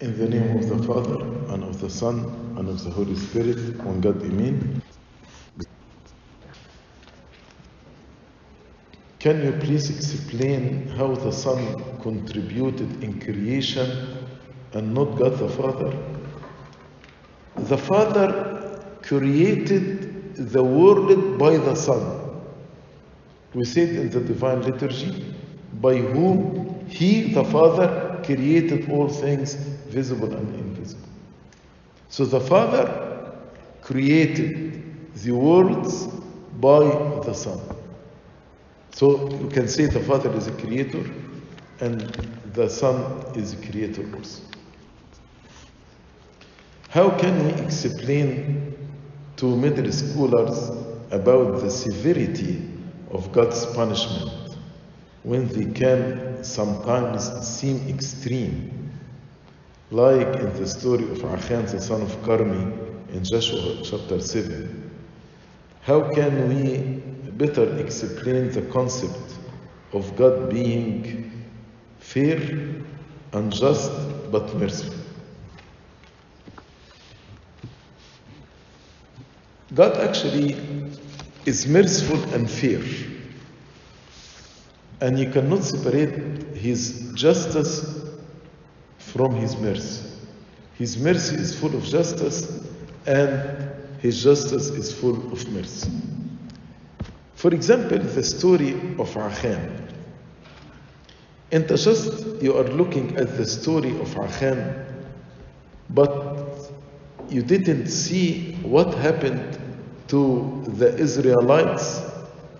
In the name of the Father, and of the Son, and of the Holy Spirit, one God, Amen. Can you please explain how the Son contributed in creation and not God the Father? The Father created the world by the Son. We said in the Divine Liturgy, by whom He, the Father, created all things visible and invisible. So the Father created the worlds by the Son. So you can say the Father is a creator and the Son is a creator also. How can we explain to middle schoolers about the severity of God's punishment when they can sometimes seem extreme? Like in the story of Achan, the son of Carmi, in Joshua chapter 7. How can we better explain the concept of God being fair and just but merciful? God actually is merciful and fair. And you cannot separate his justice from his mercy. His mercy is full of justice, and his justice is full of mercy. For example, the story of Achan. And just you are looking at the story of Achan, but you didn't see what happened to the Israelites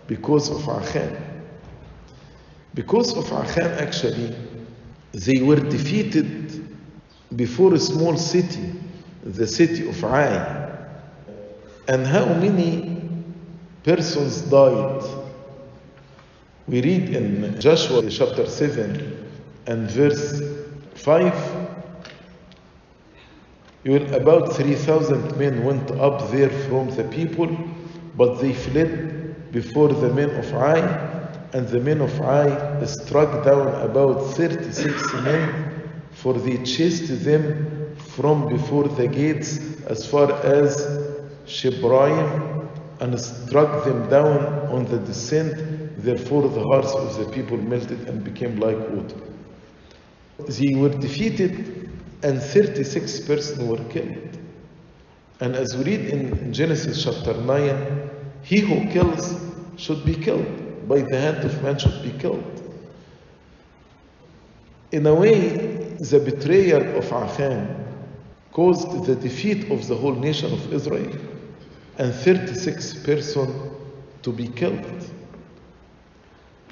because of Achan. Because of Achan, actually, they were defeated before a small city, the city of Ai. And how many persons died? We read in Joshua chapter 7 and verse 5 about 3,000 men went up there from the people, but they fled before the men of Ai, and the men of Ai struck down about 36 men, for they chased them from before the gates as far as Shebarim, and struck them down on the descent. Therefore, the hearts of the people melted and became like water. They were defeated and 36 persons were killed. And as we read in Genesis chapter 9, he who kills should be killed, by the hand of man should be killed. In a way, the betrayal of Achan caused the defeat of the whole nation of Israel and 36 persons to be killed.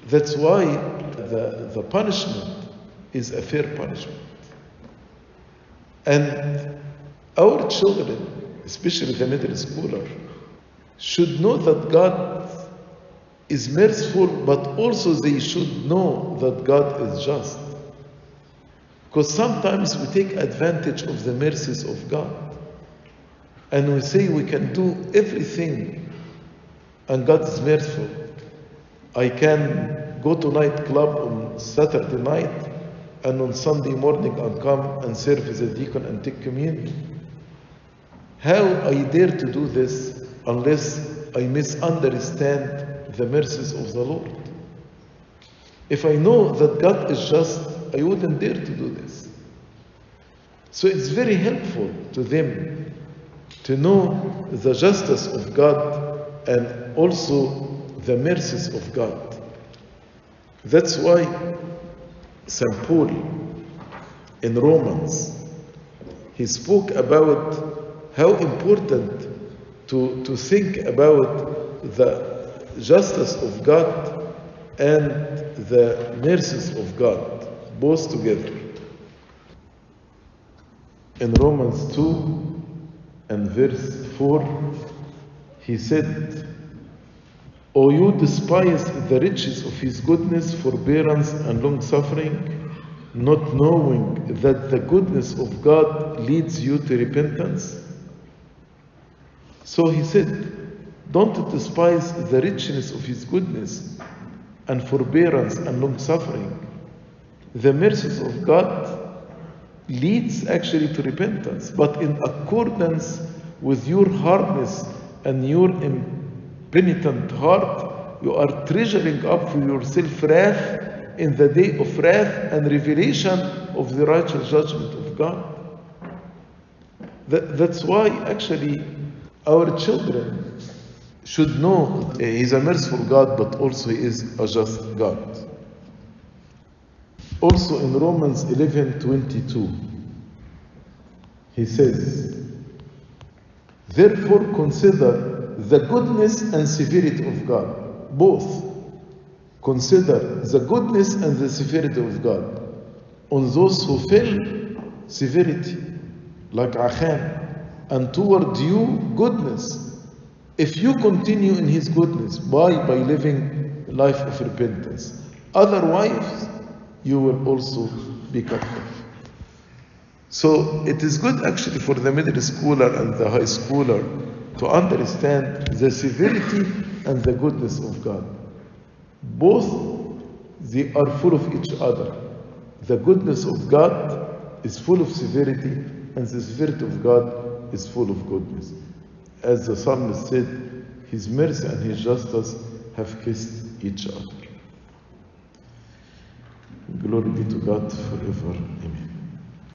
That's why the, the punishment is a fair punishment. And our children, especially the middle schooler, should know that God is merciful, but also they should know that God is just. Because sometimes we take advantage of the mercies of God. And we say we can do everything, and God is merciful. I can go to nightclub on Saturday night and on Sunday morning I'll come and serve as a deacon and take communion. How I dare to do this unless I misunderstand the mercies of the Lord? If I know that God is just, I wouldn't dare to do this. So it's very helpful to them to know the justice of God and also the mercies of God. That's why St. Paul in Romans, he spoke about how important to, to think about the justice of God and the mercies of God, both together. In Romans 2 and verse 4, he said, O you despise the riches of his goodness, forbearance, and long suffering, not knowing that the goodness of God leads you to repentance? So he said, Don't despise the richness of his goodness and forbearance and long suffering. The mercies of God leads actually to repentance, but in accordance with your hardness and your impenitent heart, you are treasuring up for yourself wrath in the day of wrath and revelation of the righteous judgment of God. That, that's why actually our children should know eh, He's a merciful God, but also He is a just God. Also in Romans 11 22, He says, Therefore consider the goodness and severity of God, both. Consider the goodness and the severity of God on those who fell severity, like Achan, and toward you goodness. If you continue in his goodness, by by living a life of repentance. Otherwise, you will also be cut off. So it is good actually for the middle schooler and the high schooler to understand the severity and the goodness of God. Both they are full of each other. The goodness of God is full of severity, and the severity of God is full of goodness. As the psalmist said, His mercy and His justice have kissed each other. Glory be to God forever.